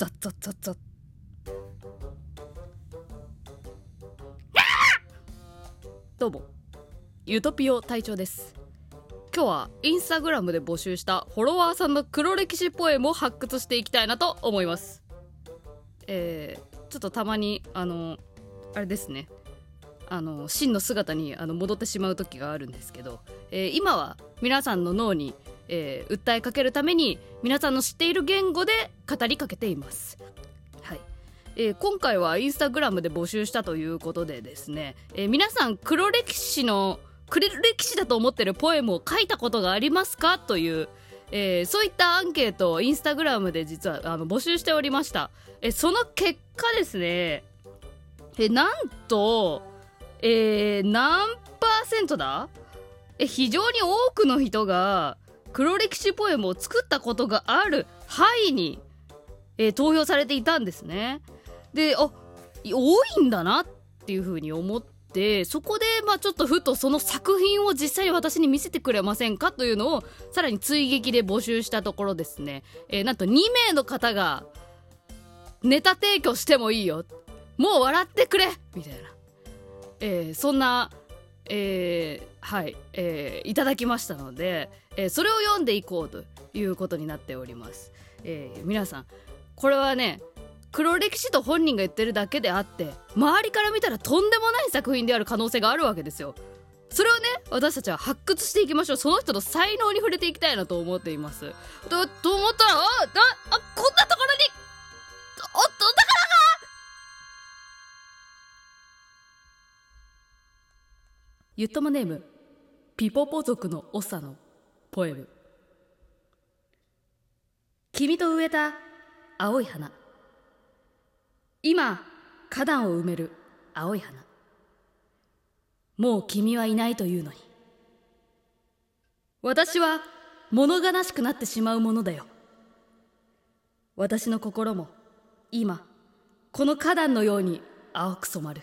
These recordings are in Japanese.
ザッザッザッザッ。どうも。ゆとぴお隊長です。今日はインスタグラムで募集したフォロワーさんの黒歴史ポエムを発掘していきたいなと思います。えー、ちょっとたまにあのあれですね。あの真の姿にあの戻ってしまう時があるんですけど、えー、今は皆さんの脳に、えー、訴えかけるために皆さんの知っている言語で語りかけています。えー、今回はインスタグラムで募集したということでですね、えー、皆さん黒歴史の黒歴史だと思ってるポエムを書いたことがありますかという、えー、そういったアンケートをインスタグラムで実はあの募集しておりました、えその結果ですね、えなんと、え何パーセントだ？え非常に多くの人が黒歴史ポエムを作ったことがある範囲に、え投票されていたんですね。であ多いんだなっていうふうに思ってそこでまあちょっとふとその作品を実際に私に見せてくれませんかというのをさらに追撃で募集したところですね、えー、なんと2名の方がネタ提供してもいいよ。もう笑ってくれみたいな、えー、そんなえー、はい、えー、いただきましたので、えー、それを読んでいこうということになっております、えー、皆さんこれはね黒歴史と本人が言ってるだけであって周りから見たらとんでもない作品である可能性があるわけですよ。それをね私たちは発掘していきましょう。その人の才能に触れていきたいなと思っています。とと思ったらああゆっともネームピポポ族の長のポエム。君と植えた青い花。今花壇を埋める青い花。もう君はいないというのに。私は物悲しくなってしまうものだよ。私の心も今この花壇のように青く染まる。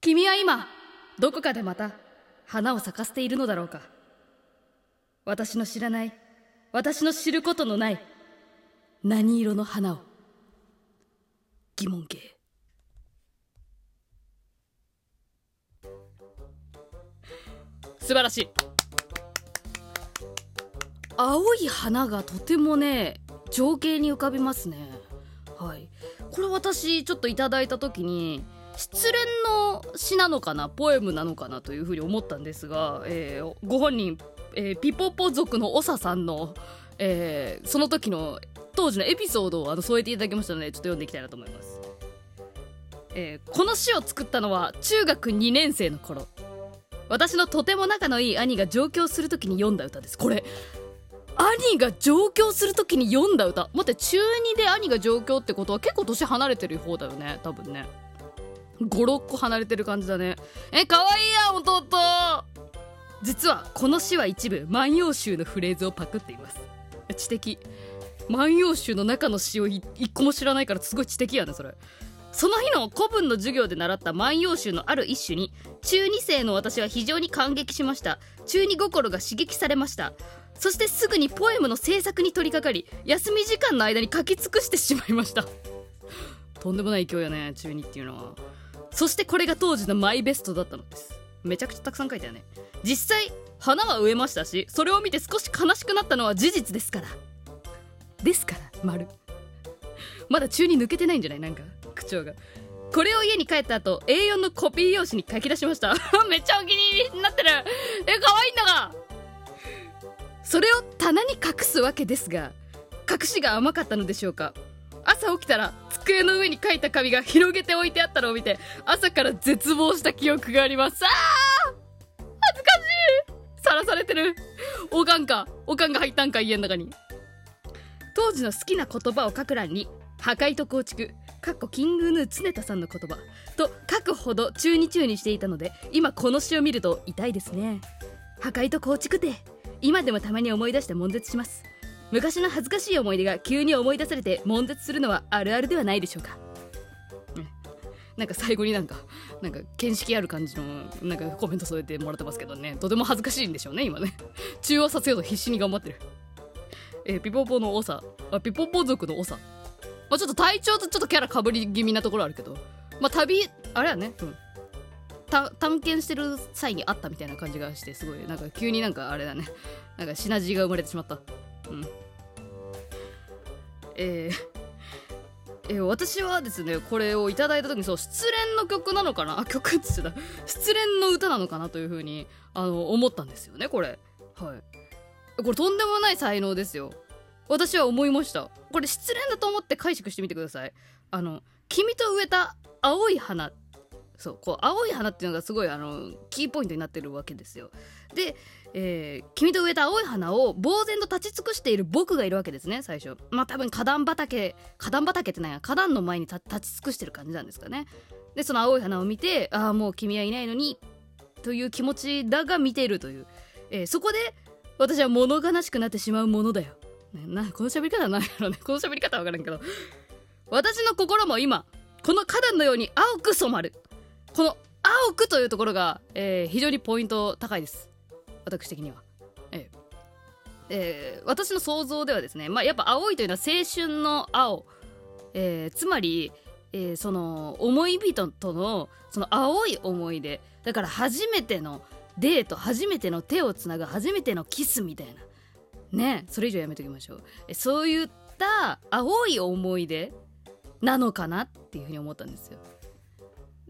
君は今どこかでまた花を咲かせているのだろうか。私の知らない私の知ることのない何色の花を。疑問形。素晴らしい。青い花がとてもね情景に浮かびますね。はい。これ私ちょっといただいた時に失恋の詩なのかなポエムなのかなというふうに思ったんですが、えー、ご本人、えー、ピポポ族の長さんの、えー、その時の当時のエピソードをあの添えていただきましたのでちょっと読んでいきたいなと思います、え、この詩を作ったのは中学2年生の頃。私のとても仲のいい兄が上京する時に読んだ歌です。これ兄が上京する時に読んだ歌。待って中2で兄が上京ってことは結構年離れてる方だよね多分ね。56個離れてる感じだね。えかわいいや弟。実はこの詩は一部「万葉集」のフレーズをパクっています。知的。万葉集の中の詩を一個も知らないからすごい知的やねそれ。その日の古文の授業で習った万葉集のある一種に中2生の私は非常に感激しました。中2心が刺激されました。そしてすぐにポエムの制作に取り掛かり休み時間の間に書き尽くしてしまいました。とんでもない勢いやね中2っていうのは。そしてこれが当時のマイベストだったのです。めちゃくちゃたくさん書いたよね。実際花は植えましたしそれを見て少し悲しくなったのは事実ですから。ですから丸。まだ中に抜けてないんじゃない？なんか口調が。これを家に帰った後 A4 のコピー用紙に書き出しました。めっちゃお気に入りになってる。え可愛いんだが。それを棚に隠すわけですが隠しが甘かったのでしょうか？朝起きたら机の上に書いた紙が広げて置いてあったのを見て朝から絶望した記憶があります。あー恥ずかしい。さらされてる。おかんかおかんが入ったんか家の中に。当時の好きな言葉を書く欄に破壊と構築かっこキングヌー常田さんの言葉と書くほど中に中にしていたので今この詩を見ると痛いですね。破壊と構築って今でもたまに思い出して悶絶します。昔の恥ずかしい思い出が急に思い出されて悶絶するのはあるあるではないでしょうか、なんか最後になんかなんか見識ある感じのなんかコメント添えてもらってますけどね。とても恥ずかしいんでしょうね今ね。中和させようと必死に頑張ってる。えーピポポの長あピポポ族の長まあちょっと体調とちょっとキャラかぶり気味なところあるけど。まあ旅あれやね。うん。探検してる際にあったみたいな感じがしてすごい。なんか急になんかあれだね。なんかシナジーが生まれてしまった。うん。えーえー私はですねこれをいただいた時にそう失恋の曲なのかな？あ 曲って言ってた。失恋の歌なのかなというふうにあの思ったんですよねこれ。はい。これとんでもない才能ですよ。私は思いました。これ失恋だと思って解釈してみてください。あの君と植えた青い花そうこう青い花っていうのがすごいあのキーポイントになってるわけですよ。で、えー君と植えた青い花を呆然と立ち尽くしている僕がいるわけですね最初。まあ多分花壇畑花壇畑ってなんや花壇の前に立ち尽くしてる感じなんですかね。でその青い花を見てああもう君はいないのにという気持ちだが見ているという、えーそこで私は物悲しくなってしまうものだよ、ね、なこの喋り方は何やろね。この喋り方は分 からんけど。私の心も今この花壇のように青く染まる。この青くというところが、えー非常にポイント高いです。私的には。えええー私の想像ではですねまあやっぱ青いというのは青春の青、えーつまり、えーその思い人とのその青い思い出だから初めてのデート初めての手をつなぐ初めてのキスみたいな。ねそれ以上やめときましょう。そういった青い思い出なのかなっていうふうに思ったんですよ。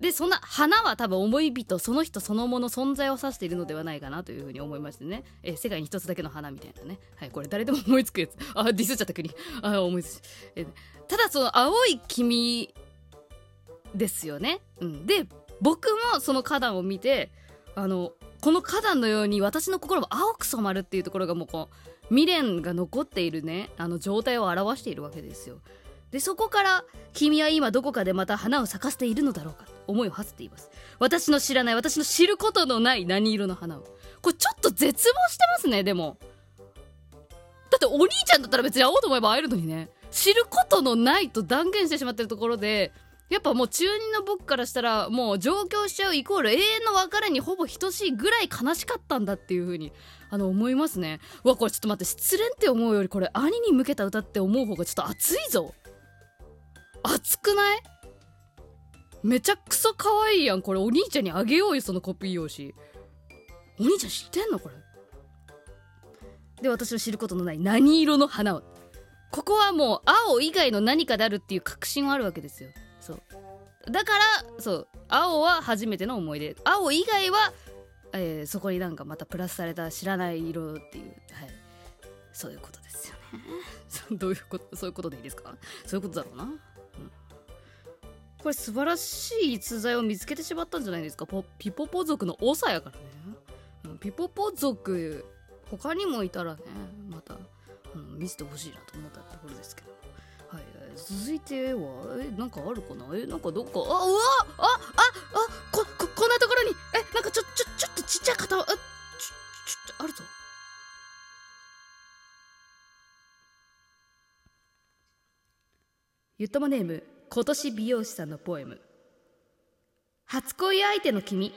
でそんな花は多分思い人その人そのもの存在を指しているのではないかなというふうに思いましてね、えー世界に一つだけの花みたいな。ねはいこれ誰でも思いつくやつ。あディスっちゃった国。あ思いつえーただその青い君ですよね、うん、で僕もその花壇を見てあのこの花壇のように私の心も青く染まるっていうところがもうこう未練が残っているねあの状態を表しているわけですよ。でそこから君は今どこかでまた花を咲かせているのだろうかと。思いを馳せています。私の知らない私の知ることのない何色の花を。これちょっと絶望してますねでも。だってお兄ちゃんだったら別に会おうと思えば会えるのにね。知ることのないと断言してしまってるところでやっぱもう中二の僕からしたらもう上京しちゃうイコール永遠の別れにほぼ等しいぐらい悲しかったんだっていう風にあの思いますね。うわこれちょっと待って失恋って思うよりこれ兄に向けた歌って思う方がちょっと熱いぞ。熱くない？めちゃくそ可愛いやんこれ。お兄ちゃんにあげようよそのコピー用紙。お兄ちゃん知ってんのこれ？で私の知ることのない何色の花を。ここはもう青以外の何かであるっていう確信はあるわけですよ。そう。だからそう。青は初めての思い出。青以外は、えーそこになんかまたプラスされた知らない色っていう。はい。そういうことですよね。どういうことそういうことでいいですか？そういうことだろうな、これ素晴らしい逸材を見つけてしまったんじゃないですか。ポピポポ族の長やからね、ピポポ族他にもいたらねまた、うん、見せてほしいなと思ったところですけど。はい、続いてはえなんかあるかな？えなんかどっか？あうわ！あああこここんなところに。えなんかちょちょちょっとちっちゃい方あちょちょちょあるぞ。ゆともネーム今年美容師さんのポエム。初恋相手の君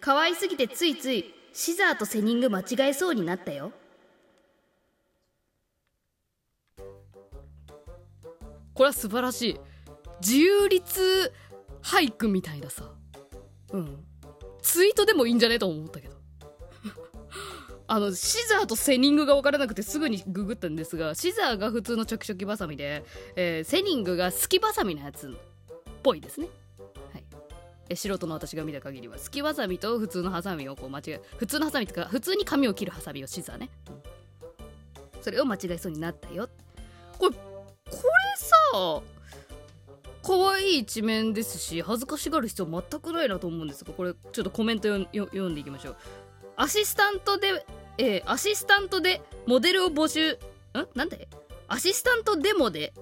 可愛すぎてついついシザーとセニング間違えそうになったよ。これは素晴らしい。自由律俳句みたいなさ。うん。ツイートでもいいんじゃね？と思ったけど。あのシザーとセニングが分からなくてすぐにググったんですがシザーが普通のチョキチョキバサミで、えーセニングがすきバサミのやつっぽいですね。はい。え素人の私が見た限りはすきバサミと普通のハサミをこう間違え普通のハサミとか普通に髪を切るハサミをシザーね、それを間違えそうになったよ。これこれさ可愛い一面ですし恥ずかしがる必要全くないなと思うんですがこれちょっとコメント読んでいきましょう。アシスタントで、えーアシスタントでモデルを募集。ん？なんで？アシスタントデモで？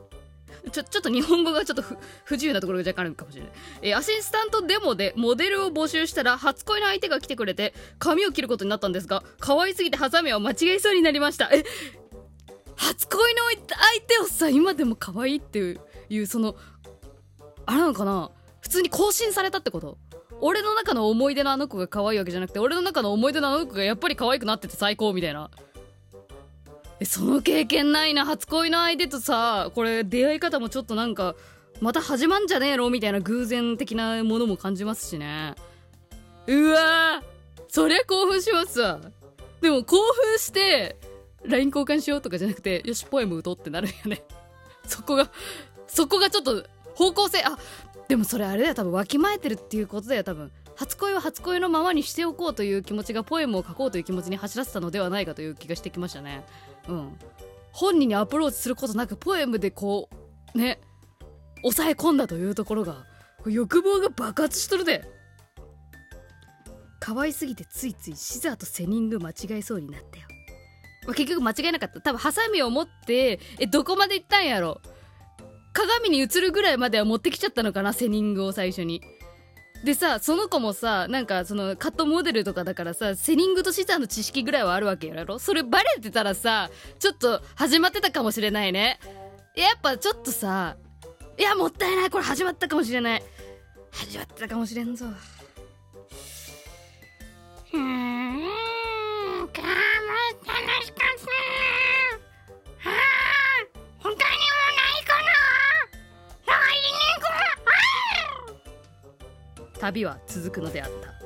ちょちょっと日本語がちょっと不自由なところが若干あるかもしれない、えーアシスタントデモでモデルを募集したら初恋の相手が来てくれて髪を切ることになったんですが可愛すぎてハサミを間違えそうになりました。え初恋の相手をさ今でも可愛いっていういうそのあれなのかな？普通に更新されたってこと？俺の中の思い出のあの子が可愛いわけじゃなくて俺の中の思い出のあの子がやっぱり可愛くなってて最高みたいな。えその経験ないな初恋の相手とさこれ出会い方もちょっとなんかまた始まんじゃねえのみたいな偶然的なものも感じますしね。うわーそりゃ興奮します。わでも興奮して LINE 交換しようとかじゃなくてよしポエム打とうってなるよね。そこがそこがちょっと方向性あでもそれあれだよ。多分わきまえてるっていうことだよ。多分初恋は初恋のままにしておこうという気持ちがポエムを書こうという気持ちに走らせたのではないかという気がしてきましたね。うん。本人にアプローチすることなくポエムでこうね抑え込んだというところが欲望が爆発しとるで。可愛すぎてついついシザーとセニング間違えそうになったよ、ま、結局間違えなかった。多分ハサミを持ってえどこまで行ったんやろ？鏡に映るぐらいまでは持ってきちゃったのかなセニングを最初に。でさその子もさなんかそのカットモデルとかだからさセニングとシザーの知識ぐらいはあるわけやろ？それバレてたらさちょっと始まってたかもしれないね。やっぱちょっとさいやもったいないこれ始まったかもしれない。始まったかもしれんぞ。うん、旅は続くのであった。